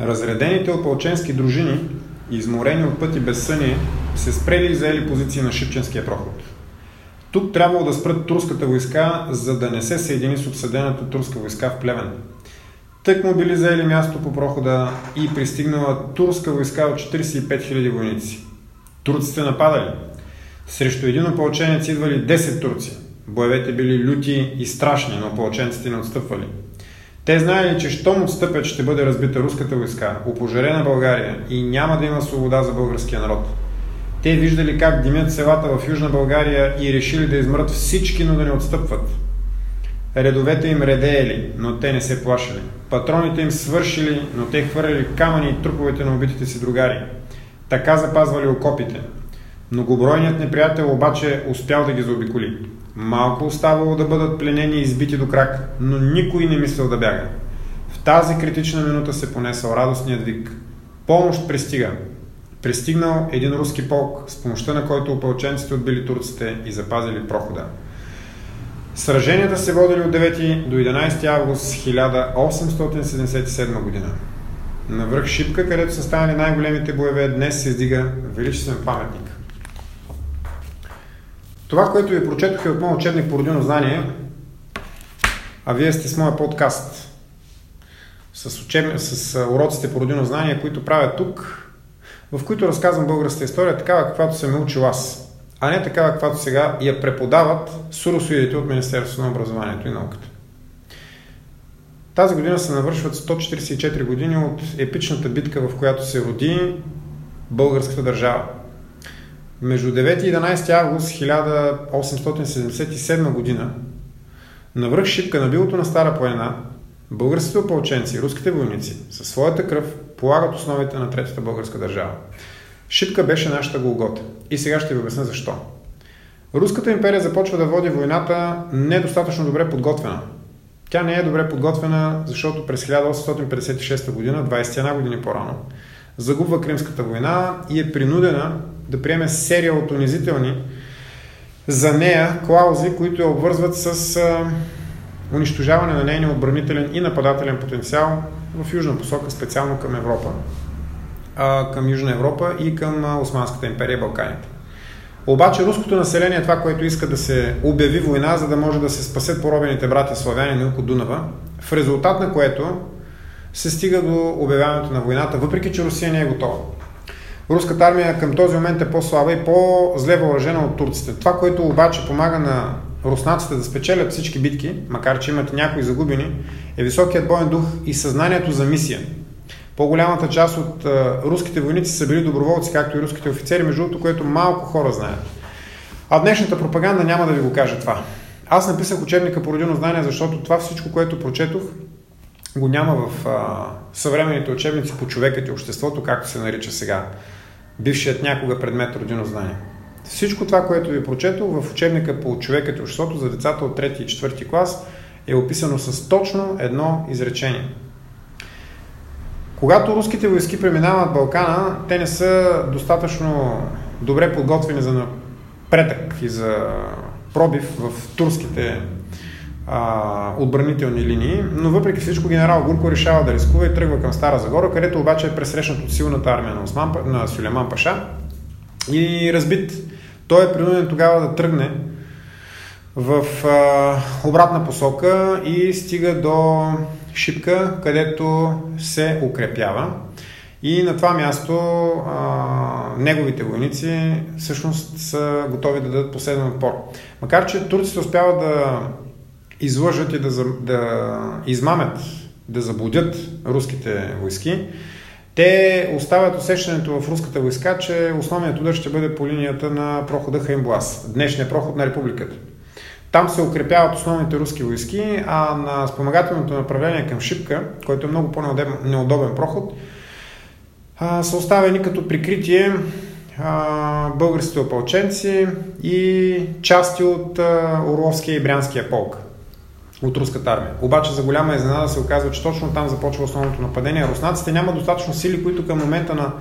Разредените опълченски дружини, изморени от пъти безсъние, се спрели и заели позиции на Шипченския проход. Тук трябвало да спрат турската войска, за да не се съедини с обсъдената турска войска в Плевен. Тък му били заели място по прохода и пристигнала турска войска от 45 000 войници. Турците нападали. Срещу един опълченец идвали 10 турци. Боевете били люти и страшни, но опълченците не отстъпвали. Те знаели, че щом отстъпят ще бъде разбита руската войска, опожарена България и няма да има свобода за българския народ. Те виждали как димят селата в Южна България и решили да измрат всички, но да не отстъпват. Редовете им редеели, но те не се плашили. Патроните им свършили, но те хвърляли камъни и труповете на убитите си другари. Така запазвали окопите. Многобройният неприятел обаче успял да ги заобиколи. Малко оставало да бъдат пленени и избити до крак, но никой не мислил да бяга. В тази критична минута се понесъл радостният вик. Помощ пристига. Пристигнал един руски полк, с помощта на който опълченците отбили турците и запазили прохода. Сраженията се водили от 9 до 11 август 1877 година. На връх Шипка, където са станали най-големите боеве, днес се издига величествен паметник. Това, което ви прочетох е от моят учебник по родино знание, а вие сте с моя подкаст с, учеб... с уроците по родино знание, които правя тук, в които разказвам българската история такава, каквато съм учил аз, а не такава, каквато сега я преподават суросоидите от Министерството на образованието и науката. Тази година се навършват 144 години от епичната битка, в която се роди българската държава. Между 9 и 11 август 1877 година на връх Шипка на билото на Стара планина българските опълченци руските войници със своята кръв полагат основите на Третата българска държава. Шипка беше нашата Голгота. И сега ще ви обясня защо. Руската империя започва да води войната недостатъчно добре подготвена. Тя не е добре подготвена, защото през 1856 година, 21 години по-рано, загубва Кримската война и е принудена да приеме серия от унизителни за нея клаузи, които я обвързват с а, унищожаване на нейния отбранителен и нападателен потенциал в южна посока, специално към Европа, а, към Южна Европа и към Османската империя Балканите. Обаче руското население е това, което иска да се обяви война, за да може да се спасят поробените братя славяни на Дунава, в резултат на което се стига до обявяването на войната, въпреки че Русия не е готова. Руската армия към този момент е по-слаба и по-зле въоръжена от турците. Това, което обаче помага на руснаците да спечелят всички битки, макар че имат някои загубени, е високият боен дух и съзнанието за мисия. По-голямата част от а, руските войници са били доброволци, както и руските офицери, между другото, което малко хора знаят. А днешната пропаганда няма да ви го каже това. Аз написах учебника по родино знание, защото това всичко, което прочетох, го няма в а, съвременните учебници по човекът и обществото, както се нарича сега. Бившият някога предмет родино знание. Всичко това, което ви прочетох в учебника по човекът и обществото за децата от 3 и 4 клас е описано с точно едно изречение. Когато руските войски преминават Балкана, те не са достатъчно добре подготвени за напредък и за пробив в турските а, отбранителни линии, но въпреки всичко генерал Гурко решава да рискува и тръгва към Стара Загора, където обаче е пресрещнат от силната армия на, Осман, на Сюлеман Паша и разбит. Той е принуден тогава да тръгне в а, обратна посока и стига до Шипка, където се укрепява. И на това място а, неговите войници всъщност са готови да дадат последен отпор. Макар, че турците успяват да излъжат и да, да измамят, да заблудят руските войски, те оставят усещането в руската войска, че основният удар ще бъде по линията на прохода Хаимблас, днешния проход на републиката. Там се укрепяват основните руски войски, а на спомагателното направление към Шипка, който е много по-неудобен проход, са оставени като прикритие българските опълченци и части от Орловския и Брянския полк от руската армия. Обаче за голяма изненада се оказва, че точно там започва основното нападение. Руснаците няма достатъчно сили, които към момента на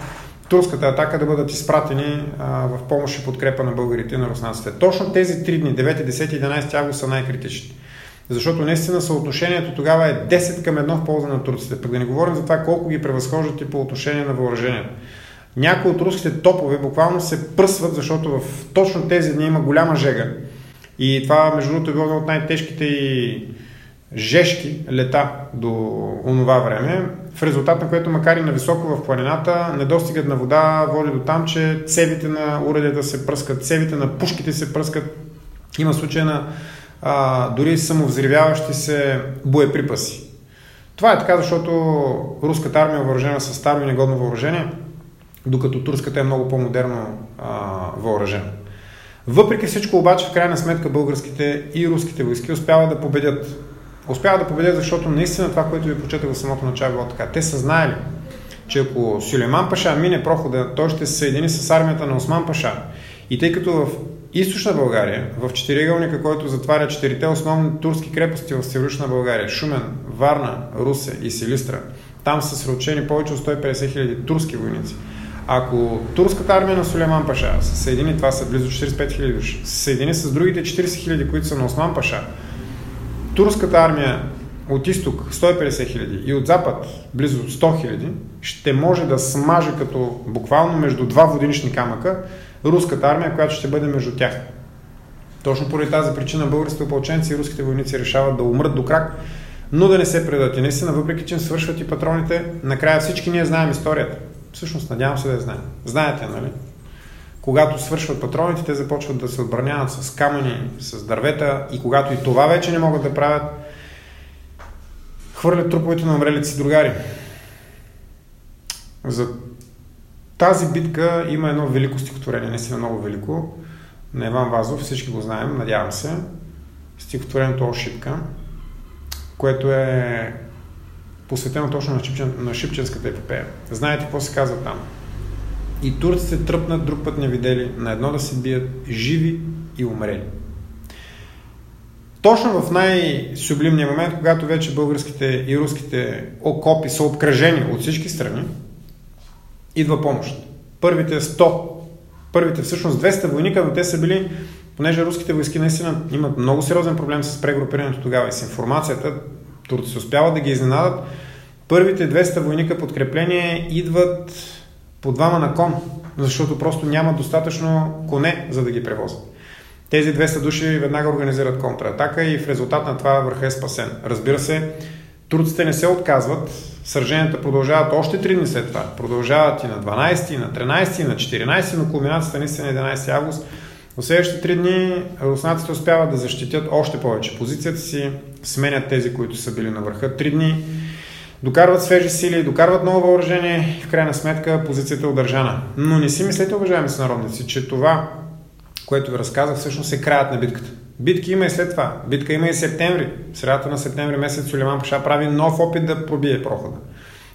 турската атака да бъдат изпратени а, в помощ и подкрепа на българите и на руснаците. Точно тези три дни, 9, 10 и 11 август са най-критични. Защото наистина съотношението тогава е 10 към 1 в полза на турците. Пък да не говорим за това колко ги превъзхождат и по отношение на въоръжението. Някои от руските топове буквално се пръсват, защото в точно тези дни има голяма жега. И това, между другото, е било едно от най-тежките и жешки лета до онова време, в резултат на което, макар и на високо в планината, недостигът на вода води до там, че цевите на уредията се пръскат, цевите на пушките се пръскат. Има случай на а, дори самовзривяващи се боеприпаси. Това е така, защото руската армия е въоръжена с старо и негодно въоръжение, докато турската е много по-модерно а, въоръжена. Въпреки всичко обаче, в крайна сметка, българските и руските войски успяват да победят. Успяват да победят, защото наистина това, което ви прочетах в самото начало, било така. Те са знаели, че ако Сюлейман Паша мине прохода, той ще се съедини с армията на Осман Паша. И тъй като в източна България, в четиригълника, който затваря четирите основни турски крепости в северична България, Шумен, Варна, Русе и Силистра, там са сръчени повече от 150 хиляди турски войници. Ако турската армия на Сулейман Паша се съедини, това са близо 45 хиляди души, се съедини с другите 40 хиляди, които са на Осман Паша, турската армия от изток 150 хиляди и от запад близо 100 хиляди, ще може да смаже като буквално между два водинични камъка руската армия, която ще бъде между тях. Точно поради тази причина българските опълченци и руските войници решават да умрат до крак, но да не се предадат. И наистина, въпреки че им свършват и патроните, накрая всички ние знаем историята. Всъщност, надявам се да я знаем. Знаете, нали? Когато свършват патроните, те започват да се отбраняват с камъни, с дървета и когато и това вече не могат да правят, хвърлят труповете на умрелите си другари. За тази битка има едно велико стихотворение, наистина много велико, на Иван Вазов, всички го знаем, надявам се. Стихотворението Ошипка, което е посветено точно на, Шипчен, на Шипченската епопея. Знаете какво се казва там? И турците тръпнат друг път не видели на едно да се бият живи и умрели. Точно в най-сублимния момент, когато вече българските и руските окопи са обкръжени от всички страни, идва помощ. Първите 100, първите всъщност 200 войника, но те са били, понеже руските войски наистина имат много сериозен проблем с прегрупирането тогава и с информацията, турците успяват да ги изненадат. Първите 200 войника подкрепление идват по двама на кон, защото просто няма достатъчно коне, за да ги превозят. Тези 200 души веднага организират контратака и в резултат на това върха е спасен. Разбира се, турците не се отказват, сраженията продължават още 3 дни след това. Продължават и на 12, и на 13, и на 14, но кулминацията наистина е 11 август. В следващите 3 дни руснаците успяват да защитят още повече позицията си, сменят тези, които са били на върха 3 дни, докарват свежи сили, докарват ново въоръжение и в крайна сметка позицията е удържана. Но не си мислете, уважаеми сънародници, че това, което ви разказах, всъщност е краят на битката. Битки има и след това. Битка има и септември. Средата на септември месец Сулейман Паша прави нов опит да пробие прохода.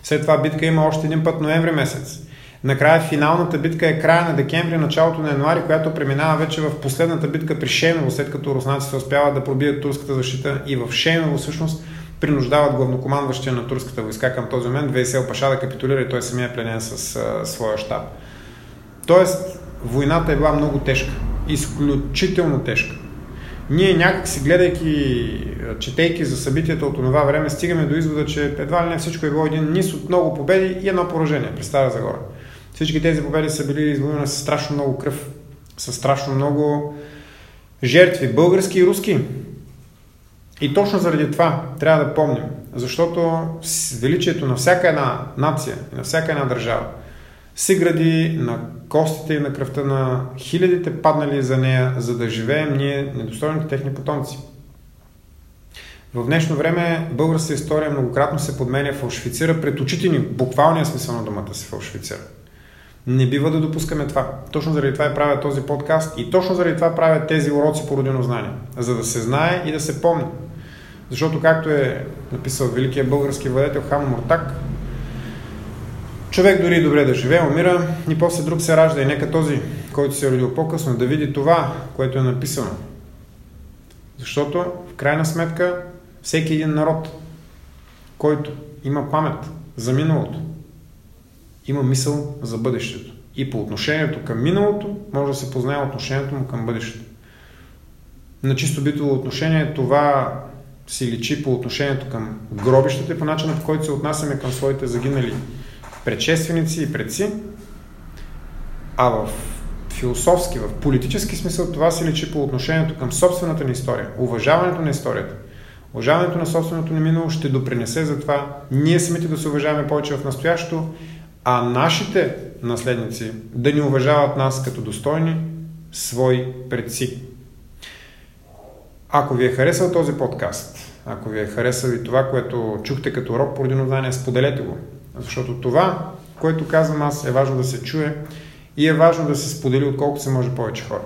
След това битка има още един път ноември месец. Накрая финалната битка е края на декември, началото на януари, която преминава вече в последната битка при Шейново, след като руснаците успяват да пробият турската защита и в Шейново всъщност принуждават главнокомандващия на турската войска към този момент Вейсел Паша да капитулира и той самия е пленен с а, своя щаб. Тоест, войната е била много тежка. Изключително тежка. Ние някак си гледайки, четейки за събитията от това време, стигаме до извода, че едва ли не всичко е било един низ от много победи и едно поражение при Стара Загора. Всички тези победи са били извоювани с страшно много кръв, с страшно много жертви, български и руски. И точно заради това трябва да помним, защото величието на всяка една нация и на всяка една държава се гради на костите и на кръвта на хилядите паднали за нея, за да живеем ние недостойните техни потомци. В днешно време българската история многократно се подменя, фалшифицира пред очите ни, буквалния смисъл на думата се фалшифицира. Не бива да допускаме това. Точно заради това и правя този подкаст и точно заради това правя тези уроци по родино знание. За да се знае и да се помни. Защото както е написал великия български владетел Хамо Муртак, човек дори добре да живее, умира и после друг се ражда и нека този, който се е родил по-късно, да види това, което е написано. Защото в крайна сметка всеки един народ, който има памет за миналото, има мисъл за бъдещето. И по отношението към миналото може да се познае отношението му към бъдещето. На чисто битово отношение това си личи по отношението към гробищата и по начина, по който се отнасяме към своите загинали предшественици и предци, а в философски, в политически смисъл това се личи по отношението към собствената ни история, уважаването на историята. Уважаването на собственото ни минало ще допринесе за това ние самите да се уважаваме повече в настоящето, а нашите наследници да ни уважават нас като достойни свои предци. Ако ви е харесал този подкаст, ако ви е харесал и това, което чухте като урок по знание, споделете го. Защото това, което казвам аз, е важно да се чуе и е важно да се сподели отколкото се може повече хора.